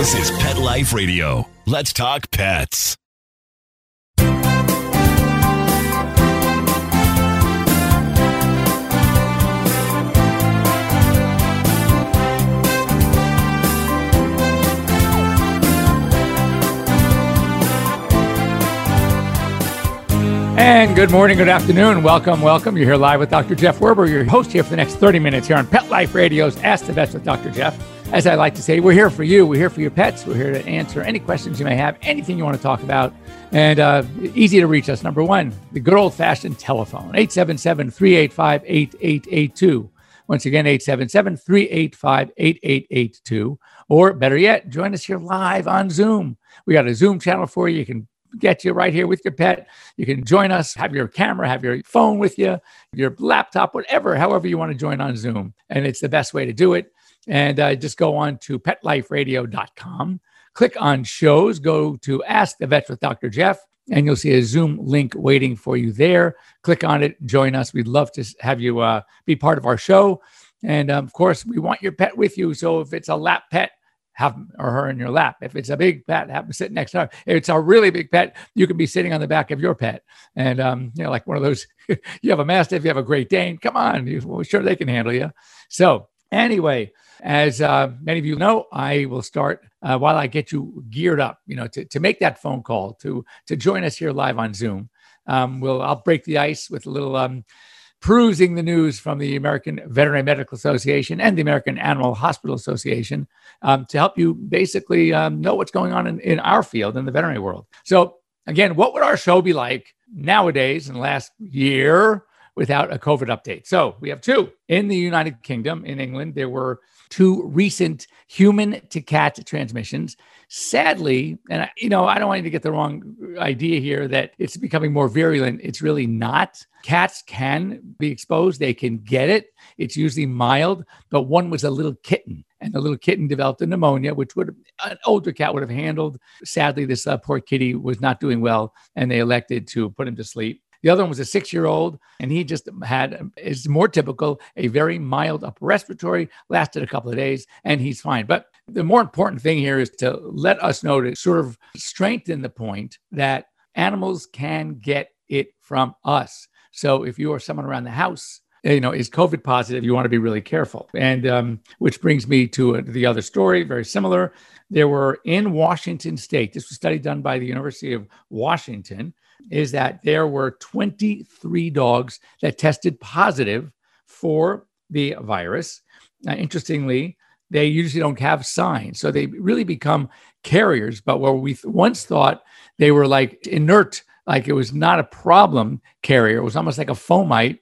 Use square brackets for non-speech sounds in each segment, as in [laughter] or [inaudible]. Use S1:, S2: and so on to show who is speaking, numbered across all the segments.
S1: This is Pet Life Radio. Let's talk pets.
S2: And good morning, good afternoon. Welcome, welcome. You're here live with Dr. Jeff Werber, your host here for the next 30 minutes here on Pet Life Radio's Ask the Vets with Dr. Jeff. As I like to say, we're here for you. We're here for your pets. We're here to answer any questions you may have, anything you want to talk about. And uh, easy to reach us. Number one, the good old fashioned telephone 877 385 8882. Once again, 877 385 8882. Or better yet, join us here live on Zoom. We got a Zoom channel for you. You can get you right here with your pet. You can join us, have your camera, have your phone with you, your laptop, whatever, however you want to join on Zoom. And it's the best way to do it. And uh, just go on to petliferadio.com, click on shows, go to Ask the Vet with Dr. Jeff, and you'll see a Zoom link waiting for you there. Click on it, join us. We'd love to have you uh, be part of our show. And um, of course, we want your pet with you. So if it's a lap pet, have or her in your lap. If it's a big pet, have them sit next to her. If it's a really big pet, you can be sitting on the back of your pet. And, um, you know, like one of those, [laughs] you have a Mastiff, you have a Great Dane, come on, you, well, sure they can handle you. So, anyway, as uh, many of you know, I will start uh, while I get you geared up, you know, to, to make that phone call, to, to join us here live on Zoom. Um, we'll, I'll break the ice with a little um, perusing the news from the American Veterinary Medical Association and the American Animal Hospital Association um, to help you basically um, know what's going on in, in our field, in the veterinary world. So, again, what would our show be like nowadays in the last year without a COVID update? So, we have two. In the United Kingdom, in England, there were two recent human to cat transmissions. Sadly, and I, you know, I don't want you to get the wrong idea here that it's becoming more virulent. It's really not. Cats can be exposed, they can get it. It's usually mild, but one was a little kitten, and the little kitten developed a pneumonia, which would an older cat would have handled. Sadly, this uh, poor kitty was not doing well, and they elected to put him to sleep. The other one was a six year old, and he just had, is more typical, a very mild upper respiratory, lasted a couple of days, and he's fine. But the more important thing here is to let us know to sort of strengthen the point that animals can get it from us. So if you or someone around the house, you know, is COVID positive, you want to be really careful. And um, which brings me to uh, the other story, very similar. There were in Washington State, this was a study done by the University of Washington, is that there were 23 dogs that tested positive for the virus. Uh, interestingly, they usually don't have signs. So they really become carriers. But where we th- once thought they were like inert, like it was not a problem carrier, it was almost like a fomite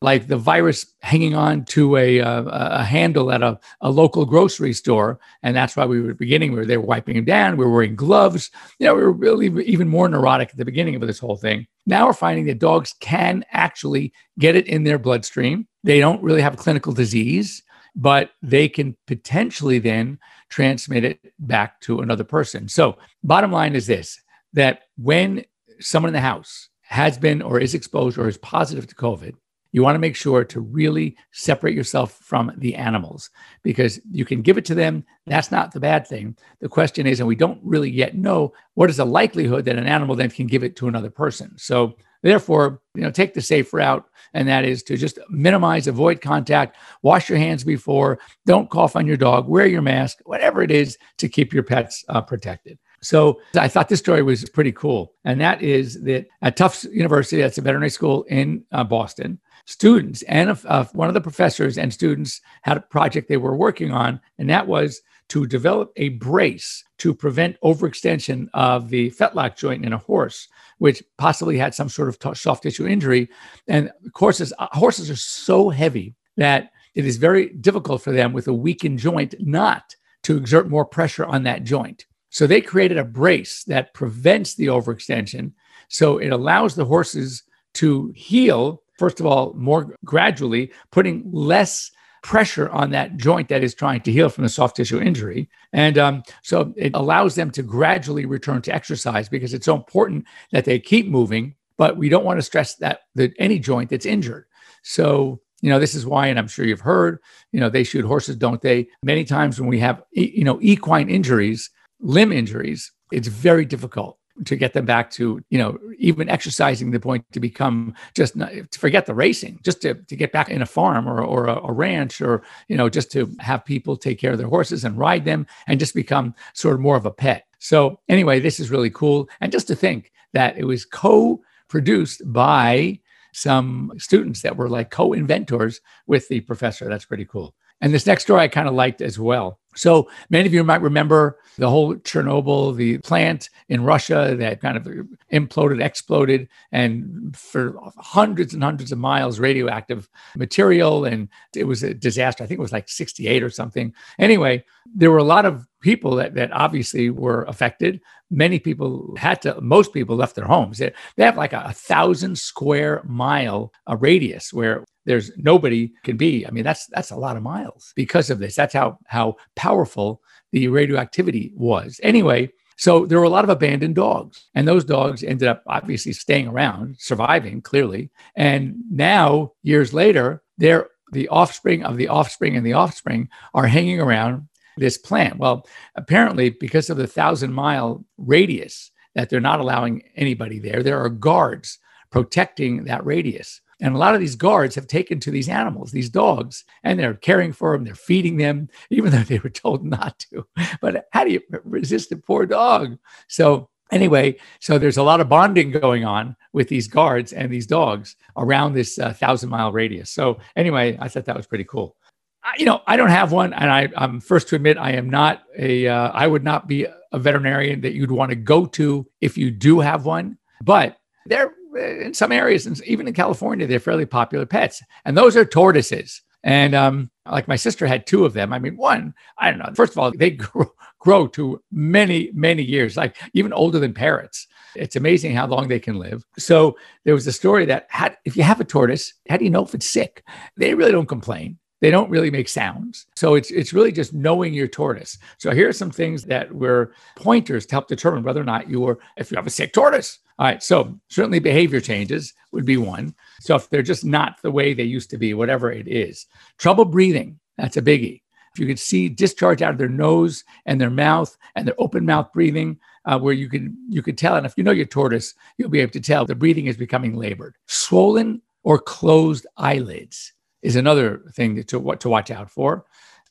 S2: like the virus hanging on to a, uh, a, a handle at a, a, local grocery store. And that's why we were beginning, we were, they were wiping him down. We were wearing gloves. You know, we were really even more neurotic at the beginning of this whole thing. Now we're finding that dogs can actually get it in their bloodstream. They don't really have clinical disease, but they can potentially then transmit it back to another person. So, bottom line is this that when someone in the house has been or is exposed or is positive to COVID, you want to make sure to really separate yourself from the animals because you can give it to them. That's not the bad thing. The question is, and we don't really yet know what is the likelihood that an animal then can give it to another person. So, therefore, you know, take the safe route, and that is to just minimize, avoid contact, wash your hands before, don't cough on your dog, wear your mask, whatever it is to keep your pets uh, protected. So I thought this story was pretty cool. And that is that at Tufts University, that's a veterinary school in uh, Boston, students and uh, one of the professors and students had a project they were working on, and that was to develop a brace to prevent overextension of the fetlock joint in a horse, which possibly had some sort of t- soft tissue injury. And horses, uh, horses are so heavy that it is very difficult for them with a weakened joint not to exert more pressure on that joint. So they created a brace that prevents the overextension. So it allows the horses to heal first of all, more gradually, putting less pressure on that joint that is trying to heal from the soft tissue injury. And um, so it allows them to gradually return to exercise because it's so important that they keep moving, but we don't want to stress that, that any joint that's injured. So, you know, this is why, and I'm sure you've heard, you know, they shoot horses, don't they? Many times when we have, you know, equine injuries, limb injuries, it's very difficult to get them back to you know even exercising the point to become just not, to forget the racing just to, to get back in a farm or, or a, a, ranch or you know just to have people take care of their horses and ride them and just become sort of more of a pet. So anyway this is really cool. And just to think that it was co-produced by some students that were like co-inventors with the professor. That's pretty cool. And this next story I kind of liked as well. So many of you might remember the whole Chernobyl, the plant in Russia that kind of imploded, exploded, and for hundreds and hundreds of miles, radioactive material. And it was a disaster. I think it was like 68 or something. Anyway, there were a lot of people that, that obviously were affected. Many people had to, most people left their homes. They, they have like a, a thousand square mile a radius where there's nobody can be. I mean, that's that's a lot of miles because of this. That's how how powerful the radioactivity was. Anyway, so there were a lot of abandoned dogs, and those dogs ended up obviously staying around, surviving clearly. And now, years later, they're the offspring of the offspring and the offspring are hanging around this plant. Well, apparently, because of the thousand mile radius that they're not allowing anybody there, there are guards protecting that radius. And a lot of these guards have taken to these animals, these dogs, and they're caring for them, they're feeding them, [laughs] even though they were told not to. [laughs] But how do you resist a poor dog? So, anyway, so there's a lot of bonding going on with these guards and these dogs around this uh, thousand mile radius. So, anyway, I thought that was pretty cool. I, you know, I don't have one, and I, am first to admit I am not a. Uh, I would not be a veterinarian that you'd want to go to if you do have one. But they're in some areas, and even in California, they're fairly popular pets, and those are tortoises. And um, like my sister had two of them. I mean, one, I don't know. First of all, they [laughs] grow, grow to many, many years, like even older than parrots. It's amazing how long they can live. So there was a story that had, if you have a tortoise, how do you know if it's sick? They really don't complain. They don't really make sounds. So it's it's really just knowing your tortoise. So here are some things that were pointers to help determine whether or not you were if you have a sick tortoise. All right. So certainly behavior changes would be one. So if they're just not the way they used to be, whatever it is. Trouble breathing, that's a biggie. If you could see discharge out of their nose and their mouth and their open mouth breathing, uh, where you can you could tell, and if you know your tortoise, you'll be able to tell the breathing is becoming labored. Swollen or closed eyelids is another thing to, to watch out for.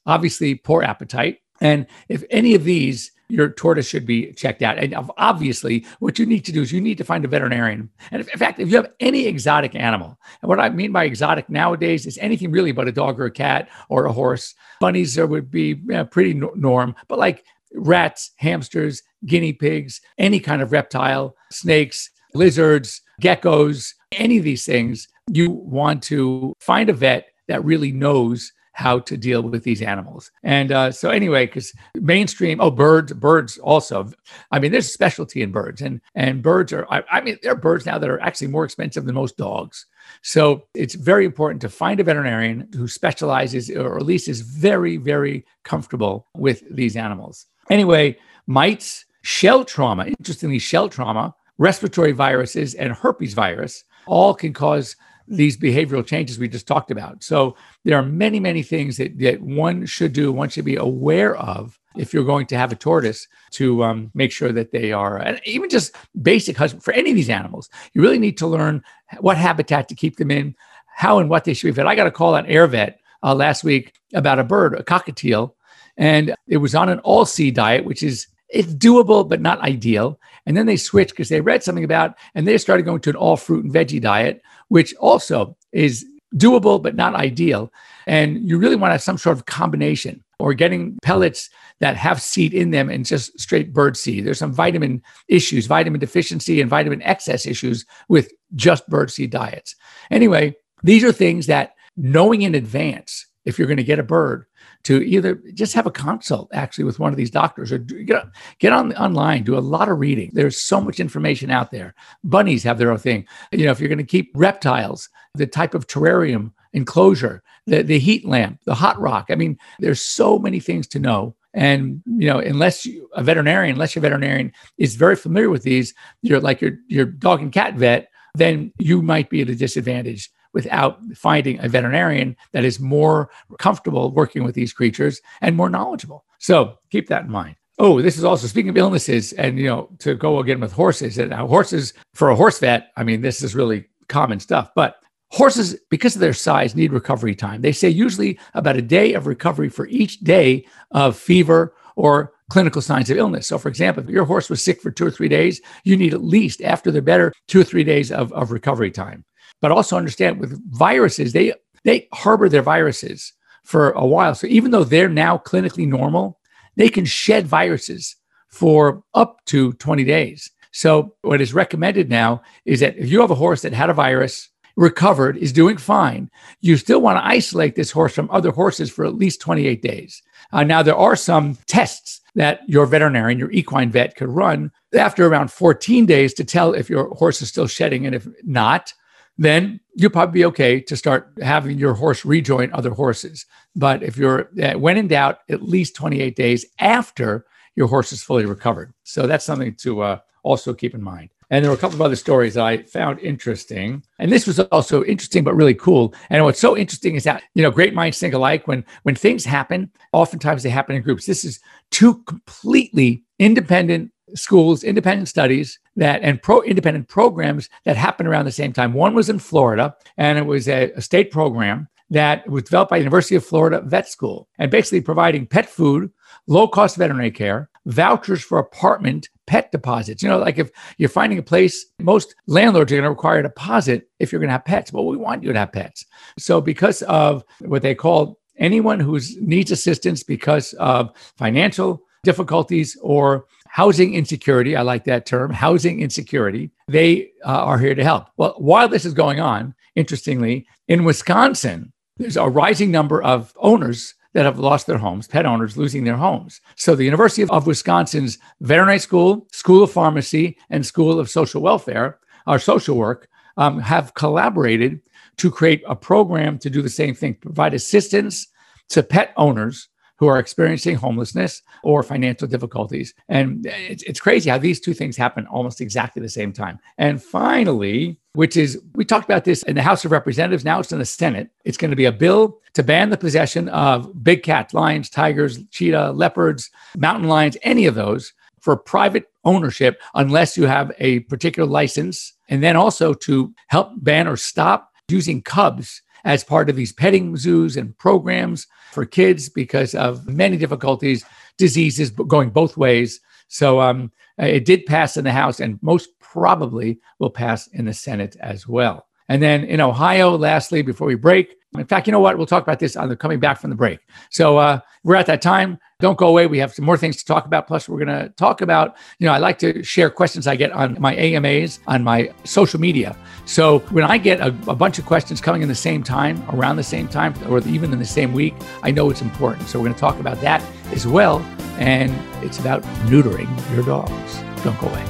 S2: Obviously, poor appetite. And if any of these, your tortoise should be checked out. And obviously, what you need to do is you need to find a veterinarian. And if, in fact, if you have any exotic animal, and what I mean by exotic nowadays is anything really but a dog or a cat or a horse. Bunnies there would be pretty norm, but like rats, hamsters, guinea pigs, any kind of reptile, snakes, lizards, geckos, any of these things, you want to find a vet that really knows how to deal with these animals. And uh, so, anyway, because mainstream, oh, birds, birds also. I mean, there's specialty in birds, and and birds are. I, I, mean, there are birds now that are actually more expensive than most dogs. So it's very important to find a veterinarian who specializes, or at least is very, very comfortable with these animals. Anyway, mites, shell trauma. Interestingly, shell trauma, respiratory viruses, and herpes virus all can cause these behavioral changes we just talked about. So there are many, many things that, that one should do, one should be aware of if you're going to have a tortoise to um, make sure that they are, and even just basic husband for any of these animals, you really need to learn what habitat to keep them in, how and what they should be fed. I got a call on AirVet uh, last week about a bird, a cockatiel, and it was on an all seed diet, which is it's doable but not ideal. And then they switched because they read something about, and they started going to an all fruit and veggie diet, which also is doable but not ideal. And you really want to have some sort of combination or getting pellets that have seed in them and just straight bird seed. There's some vitamin issues, vitamin deficiency and vitamin excess issues with just bird seed diets. Anyway, these are things that knowing in advance if you're going to get a bird to either just have a consult actually with one of these doctors or get, get on online, do a lot of reading. There's so much information out there. Bunnies have their own thing. You know, if you're going to keep reptiles, the type of terrarium enclosure, the, the heat lamp, the hot rock. I mean, there's so many things to know. And you know, unless you a veterinarian, unless your veterinarian is very familiar with these, you're like your your dog and cat vet, then you might be at a disadvantage without finding a veterinarian that is more comfortable working with these creatures and more knowledgeable. So keep that in mind. Oh, this is also speaking of illnesses, and you know, to go again with horses. And horses for a horse vet, I mean, this is really common stuff. But horses, because of their size, need recovery time. They say usually about a day of recovery for each day of fever or clinical signs of illness. So, for example, if your horse was sick for two or three days, you need at least, after they're better, two or three days of, of recovery time. But also understand with viruses, they they harbor their viruses for a while. So even though they're now clinically normal, they can shed viruses for up to 20 days. So what is recommended now is that if you have a horse that had a virus, recovered, is doing fine, you still want to isolate this horse from other horses for at least 28 days. Uh, now, there are some tests that your veterinarian, your equine vet, could run after around 14 days to tell if your horse is still shedding. And if not, then you'll probably be okay to start having your horse rejoin other horses. But if you're, uh, when in doubt, at least 28 days after your horse is fully recovered. So that's something to uh, also keep in mind. And there were a couple of other stories that I found interesting. And this was also interesting, but really cool. And what's so interesting is that, you know, great minds think alike. When when things happen, oftentimes they happen in groups. This is two completely independent schools, independent studies that and pro independent programs that happened around the same time. One was in Florida, and it was a, a state program that was developed by University of Florida Vet School, and basically providing pet food, low cost veterinary care, vouchers for apartment pet deposits. You know, like if you're finding a place, most landlords are going to require a deposit if you're going to have pets. Well, we want you to have pets. So, because of what they call anyone who needs assistance because of financial difficulties or housing insecurity, I like that term, housing insecurity, they uh, are here to help. Well, while this is going on, interestingly, in Wisconsin, there's a rising number of owners that have lost their homes, pet owners losing their homes. So the University of Wisconsin's Veterinary School, School of Pharmacy, and School of Social Welfare, or social work, um, have collaborated to create a program to do the same thing, provide assistance to pet owners who are experiencing homelessness or financial difficulties. And it's, it's crazy how these two things happen almost exactly the same time. And finally, which is we talked about this in the House of Representatives. Now it's in the Senate. It's going to be a bill to ban the possession of big cats, lions, tigers, cheetah, leopards, mountain lions, any of those for private ownership unless you have a particular license. And then also to help ban or stop using cubs as part of these petting zoos and programs for kids because of many difficulties, diseases going both ways. So um, it did pass in the House and most probably will pass in the Senate as well. And then in Ohio, lastly, before we break, in fact, you know what? We'll talk about this on the coming back from the break. So uh, we're at that time. Don't go away. We have some more things to talk about. Plus, we're going to talk about, you know, I like to share questions I get on my AMAs, on my social media. So when I get a, a bunch of questions coming in the same time, around the same time, or even in the same week, I know it's important. So we're going to talk about that as well. And it's about neutering your dogs. Don't go away.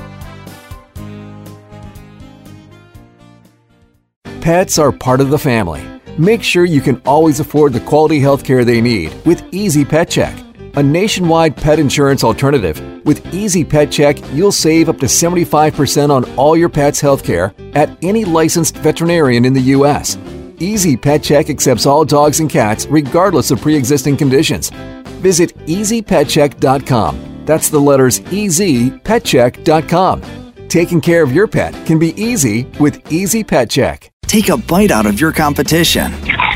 S3: Pets are part of the family. Make sure you can always afford the quality health care they need with Easy Pet Check, a nationwide pet insurance alternative. With Easy Pet Check, you'll save up to 75% on all your pet's health care at any licensed veterinarian in the U.S. Easy Pet Check accepts all dogs and cats regardless of pre existing conditions. Visit easypetcheck.com. That's the letters easypetcheck.com. Taking care of your pet can be easy with Easy Pet Check.
S4: Take a bite out of your competition.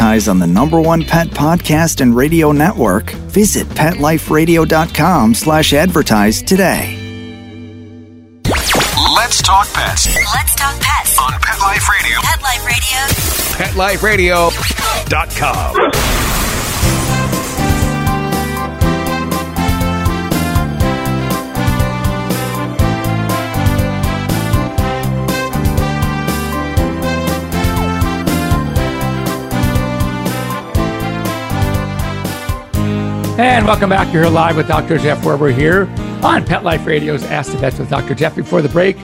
S4: on the number one pet podcast and radio network, visit PetLifeRadio.com slash advertise today.
S1: Let's talk pets
S5: Let's talk pets
S1: on Pet Life Radio.
S5: Pet Life Radio.
S1: PetLifeRadio.com.
S2: And welcome back. You're live with Dr. Jeff Werber here on Pet Life Radio's Ask the Vets with Dr. Jeff. Before the break,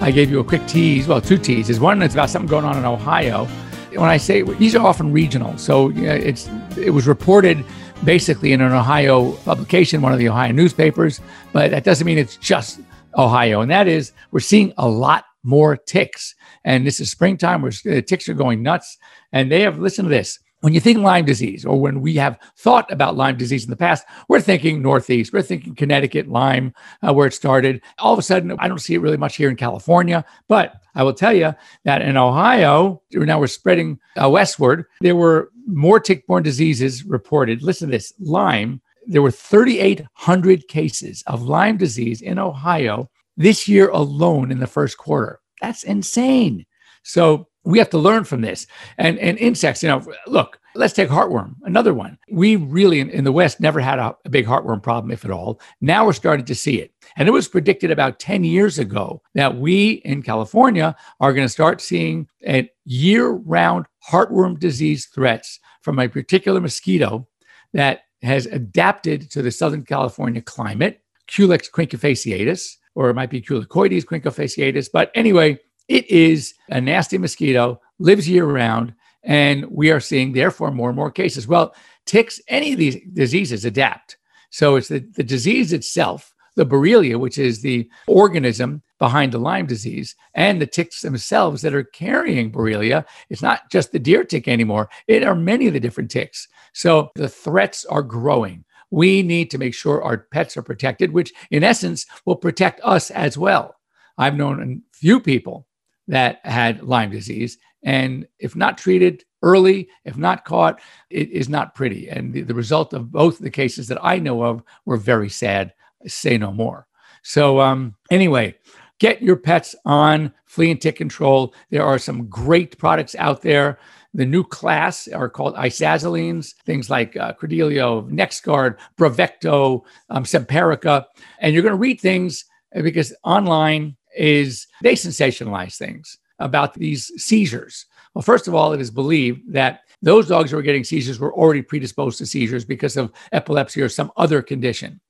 S2: I gave you a quick tease. Well, two teases. One is about something going on in Ohio. When I say these are often regional, so it's it was reported basically in an Ohio publication, one of the Ohio newspapers, but that doesn't mean it's just Ohio. And that is, we're seeing a lot more ticks. And this is springtime where the uh, ticks are going nuts. And they have, listen to this, when you think Lyme disease, or when we have thought about Lyme disease in the past, we're thinking Northeast, we're thinking Connecticut, Lyme, uh, where it started. All of a sudden, I don't see it really much here in California, but I will tell you that in Ohio, now we're spreading uh, westward, there were more tick borne diseases reported. Listen to this Lyme, there were 3,800 cases of Lyme disease in Ohio this year alone in the first quarter. That's insane. So we have to learn from this. And and insects, you know, look, let's take heartworm, another one. We really in, in the West never had a, a, big heartworm problem, if at all. Now we're starting to see it. And it was predicted about 10 years ago that we in California are going to start seeing a year-round heartworm disease threats from a particular mosquito that has adapted to the Southern California climate, Culex quinquefasciatus, or it might be Culicoides quinquefasciatus. But anyway, it is a nasty mosquito, lives year round, and we are seeing, therefore, more and more cases. Well, ticks, any of these diseases adapt. So it's the, the disease itself, the Borrelia, which is the organism behind the Lyme disease, and the ticks themselves that are carrying Borrelia. It's not just the deer tick anymore, it are many of the different ticks. So the threats are growing. We need to make sure our pets are protected, which in essence will protect us as well. I've known a few people that had Lyme disease. And if not treated early, if not caught, it is not pretty. And the, the result of both the cases that I know of were very sad. Say no more. So, um, anyway, get your pets on flea and tick control. There are some great products out there. The new class are called isoxazolines, things like uh, Credelio, NexGard, Bravecto, um, Simparica. And you're going to read things because online is they sensationalize things about these seizures. Well, first of all, it is believed that those dogs who were getting seizures were already predisposed to seizures because of epilepsy or some other condition.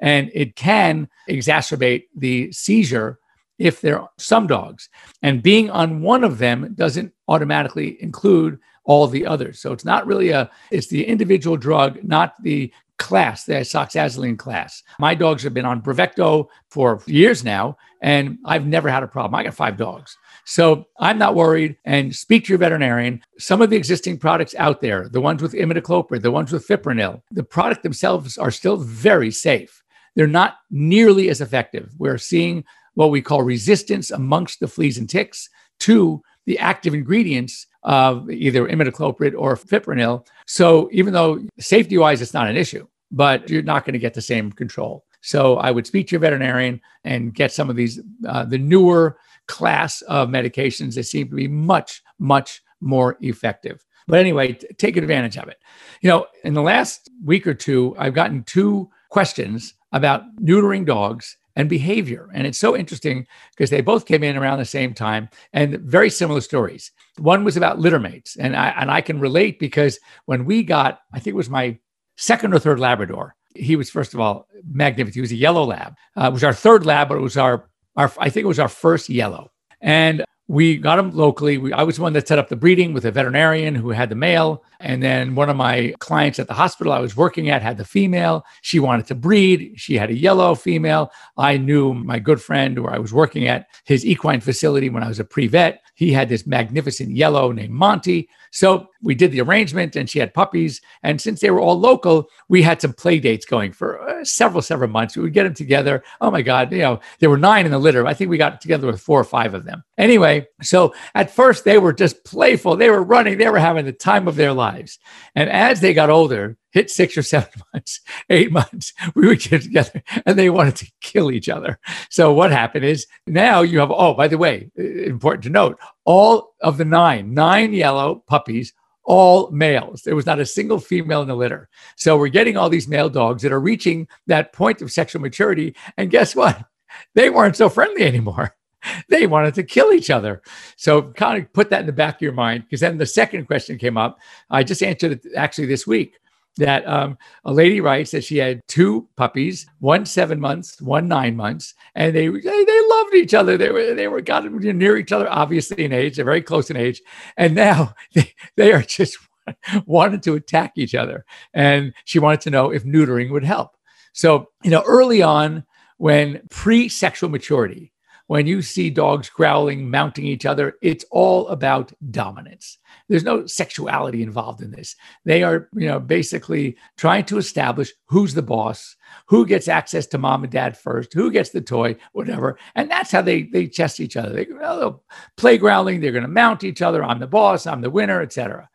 S2: And it can exacerbate the seizure if there are some dogs. And being on one of them doesn't automatically include all the others. So it's not really a, it's the individual drug, not the class, the isoxazoline class. My dogs have been on Bravecto for years now, and I've never had a problem. I got five dogs. So I'm not worried. And speak to your veterinarian. Some of the existing products out there, the ones with imidacloprid, the ones with fipronil, the product themselves are still very safe. They're not nearly as effective. We're seeing what we call resistance amongst the fleas and ticks to the active ingredients of either imidacloprid or fipronil. So even though safety wise, it's not an issue, but you're not going to get the same control. So I would speak to your veterinarian and get some of these, uh, the newer class of medications that seem to be much, much more effective. But anyway, t- take advantage of it. You know, in the last week or two, I've gotten two questions about neutering dogs and behavior. And it's so interesting because they both came in around the same time and very similar stories. One was about litter mates. And I, and I can relate because when we got, I think it was my second or third Labrador, he was, first of all, magnificent. He was a yellow lab. Uh, it was our third lab, but it was our, our, I think it was our first yellow. And we got them locally. We, I was the one that set up the breeding with a veterinarian who had the male. And then one of my clients at the hospital I was working at had the female. She wanted to breed. She had a yellow female. I knew my good friend where I was working at his equine facility when I was a pre vet. He had this magnificent yellow named Monty. So we did the arrangement and she had puppies. And since they were all local, we had some play dates going for uh, several, several months. We would get them together. Oh my God, you know, there were nine in the litter. I think we got together with four or five of them. Anyway, so at first they were just playful. They were running, they were having the time of their lives. And as they got older, hit six or seven [laughs] months, eight months, we would get together and they wanted to kill each other. So what happened is now you have, oh, by the way, important to note, all of the nine, nine yellow puppies, all males. There was not a single female in the litter. So we're getting all these male dogs that are reaching that point of sexual maturity. And guess what? [laughs] They weren't so friendly anymore. [laughs] They wanted to kill each other. So kind of put that in the back of your mind because then the second question came up. I just answered it actually this week that um, a lady writes that she had two puppies, one seven months, one nine months, and they they, they loved each other. They were they were got near each other, obviously in age. They're very close in age, and now [laughs] they, they are just [laughs] wanted to attack each other. And she wanted to know if neutering would help. So you know, early on, when pre-sexual maturity, when you see dogs growling, mounting each other, it's all about dominance. There's no sexuality involved in this. They are, you know, basically trying to establish who's the boss, who gets access to mom and dad first, who gets the toy, whatever. And that's how they they test each other. They, will play growling. They're going to mount each other. I'm the boss. I'm the winner, etc.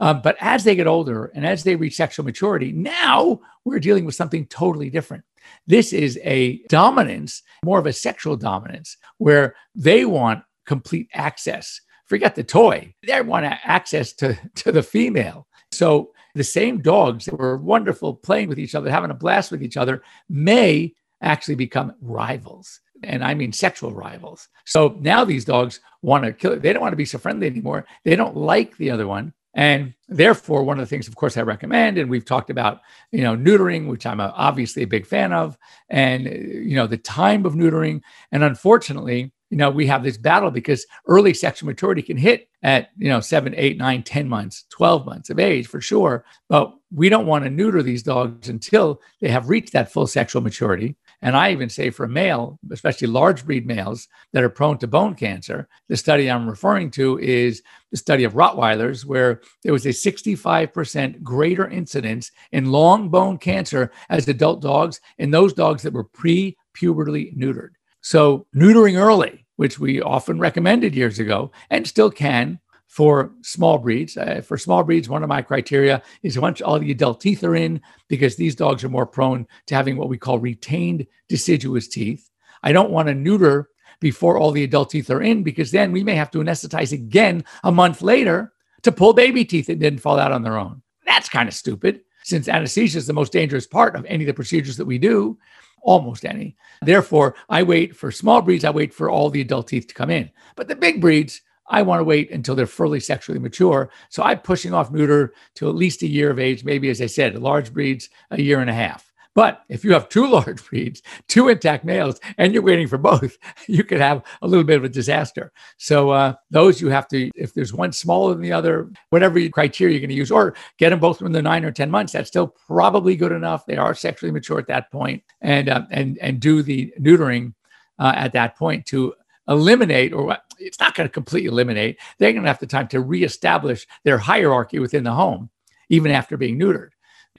S2: Um, but as they get older and as they reach sexual maturity, now we're dealing with something totally different. This is a dominance, more of a sexual dominance, where they want complete access. Forget the toy, they want access to, [laughs] to the female. So the same dogs that were wonderful playing with each other, having a blast with each other, may actually become rivals. And I mean sexual rivals. So now these dogs want to kill it. They don't want to be so friendly anymore. They don't like the other one. And therefore, one of the things, of course, I recommend, and we've talked about, you know, neutering, which I'm obviously a big fan of, and, you know, the time of neutering. And unfortunately, you know, we have this battle because early sexual maturity can hit at, you know, seven, eight, nine, 10 months, 12 months of age for sure. But we don't want to neuter these dogs until they have reached that full sexual maturity. And I even say for male, especially large breed males that are prone to bone cancer, the study I'm referring to is the study of Rottweilers, where there was a 65% greater incidence in long bone cancer as adult dogs in those dogs that were pre pubertally neutered. So, neutering early, which we often recommended years ago and still can, for small breeds. Uh, for small breeds, one of my criteria is once all the adult teeth are in, because these dogs are more prone to having what we call retained deciduous teeth. I don't want to neuter before all the adult teeth are in, because then we may have to anesthetize again a month later to pull baby teeth that didn't fall out on their own. That's kind of stupid, since anesthesia is the most dangerous part of any of the procedures that we do almost any. Therefore, I wait for small breeds, I wait for all the adult teeth to come in. But the big breeds, I want to wait until they're fully sexually mature. So I'm pushing off neuter to at least a year of age, maybe, as I said, large breeds, a year and a half. But if you have two [laughs] large breeds, two intact males, and you're waiting for both, [laughs] you could have a little bit of a disaster. So uh, those you have to, if there's one smaller than the other, whatever criteria you're going to use, or get them both when they're nine or ten months, that's still probably good enough. They are sexually mature at that point, and uh, and and do the neutering uh, at that point to eliminate, or it's not going to completely eliminate, they're going to have the time to reestablish their hierarchy within the home, even after being neutered.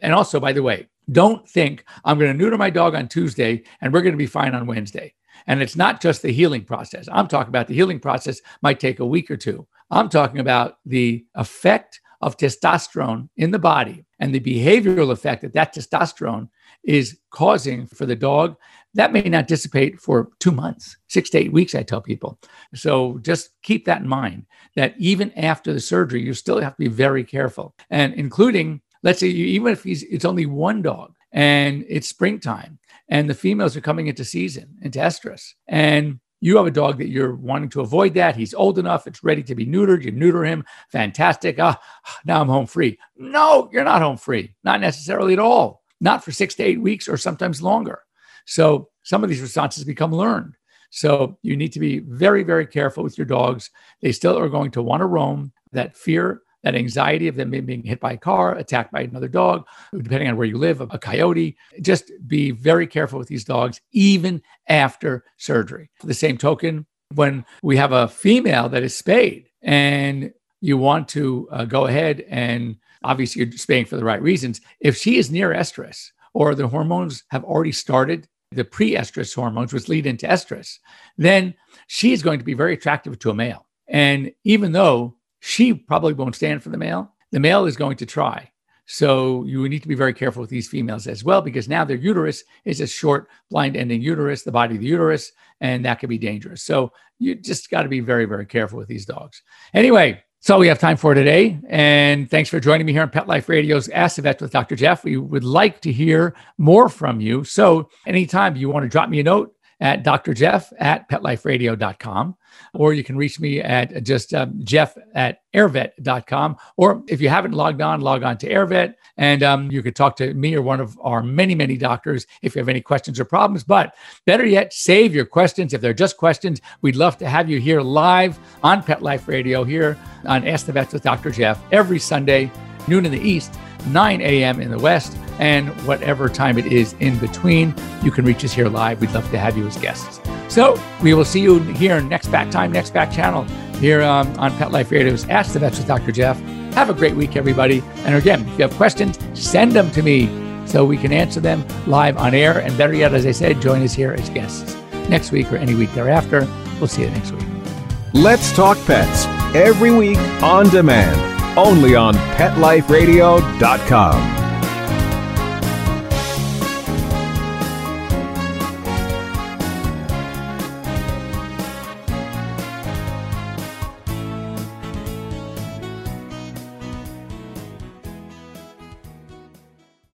S2: And also, by the way, don't think I'm going to neuter my dog on Tuesday and we're going to be fine on Wednesday. And it's not just the healing process. I'm talking about the healing process might take a week or two. I'm talking about the effect of testosterone in the body and the behavioral effect that that testosterone is causing for the dog that may not dissipate for two months, six to eight weeks, I tell people. So just keep that in mind that even after the surgery, you still have to be very careful. And including, let's say, you, even if he's, it's only one dog and it's springtime and the females are coming into season, into estrus, and you have a dog that you're wanting to avoid that. He's old enough, it's ready to be neutered. You neuter him, fantastic. Ah, now I'm home free. No, you're not home free, not necessarily at all. Not for six to eight weeks or sometimes longer. So some of these responses become learned. So you need to be very, very careful with your dogs. They still are going to want to roam. That fear, that anxiety of them being hit by a car, attacked by another dog, depending on where you live, a coyote. Just be very careful with these dogs, even after surgery. For the same token, when we have a female that is spayed and you want to uh, go ahead and obviously you're spaying for the right reasons, if she is near estrus or the hormones have already started the pre-estrus hormones, which lead into estrus, then she is going to be very attractive to a male. And even though she probably won't stand for the male, the male is going to try. So you need to be very careful with these females as well, because now their uterus is a short, blind ending uterus, the body of the uterus, and that can be dangerous. So you just got to be very, very careful with these dogs. Anyway, that's all we have time for today. And thanks for joining me here on Pet Life Radio's Ask the Vet with Dr. Jeff. We would like to hear more from you. So anytime you want to drop me a note, at Dr. Jeff at petliferadio.com or you can reach me at just um, jeff at airvet.com. Or if you haven't logged on, log on to Airvet and um, you could talk to me or one of our many, many doctors if you have any questions or problems. But better yet, save your questions. If they're just questions, we'd love to have you here live on Pet Life Radio here on Ask the Vets with Dr. Jeff every Sunday, noon in the East, 9 a.m. in the West and whatever time it is in between. You can reach us here live. We'd love to have you as guests. So we will see you here next back time, next back channel here um, on Pet Life Radio's Ask the Vets with Dr. Jeff. Have a great week, everybody. And again, if you have questions, send them to me so we can answer them live on air. And better yet, as I said, join us here as guests next week or any week thereafter. We'll see you next week.
S6: Let's Talk Pets every week on demand, only on PetLifeRadio.com.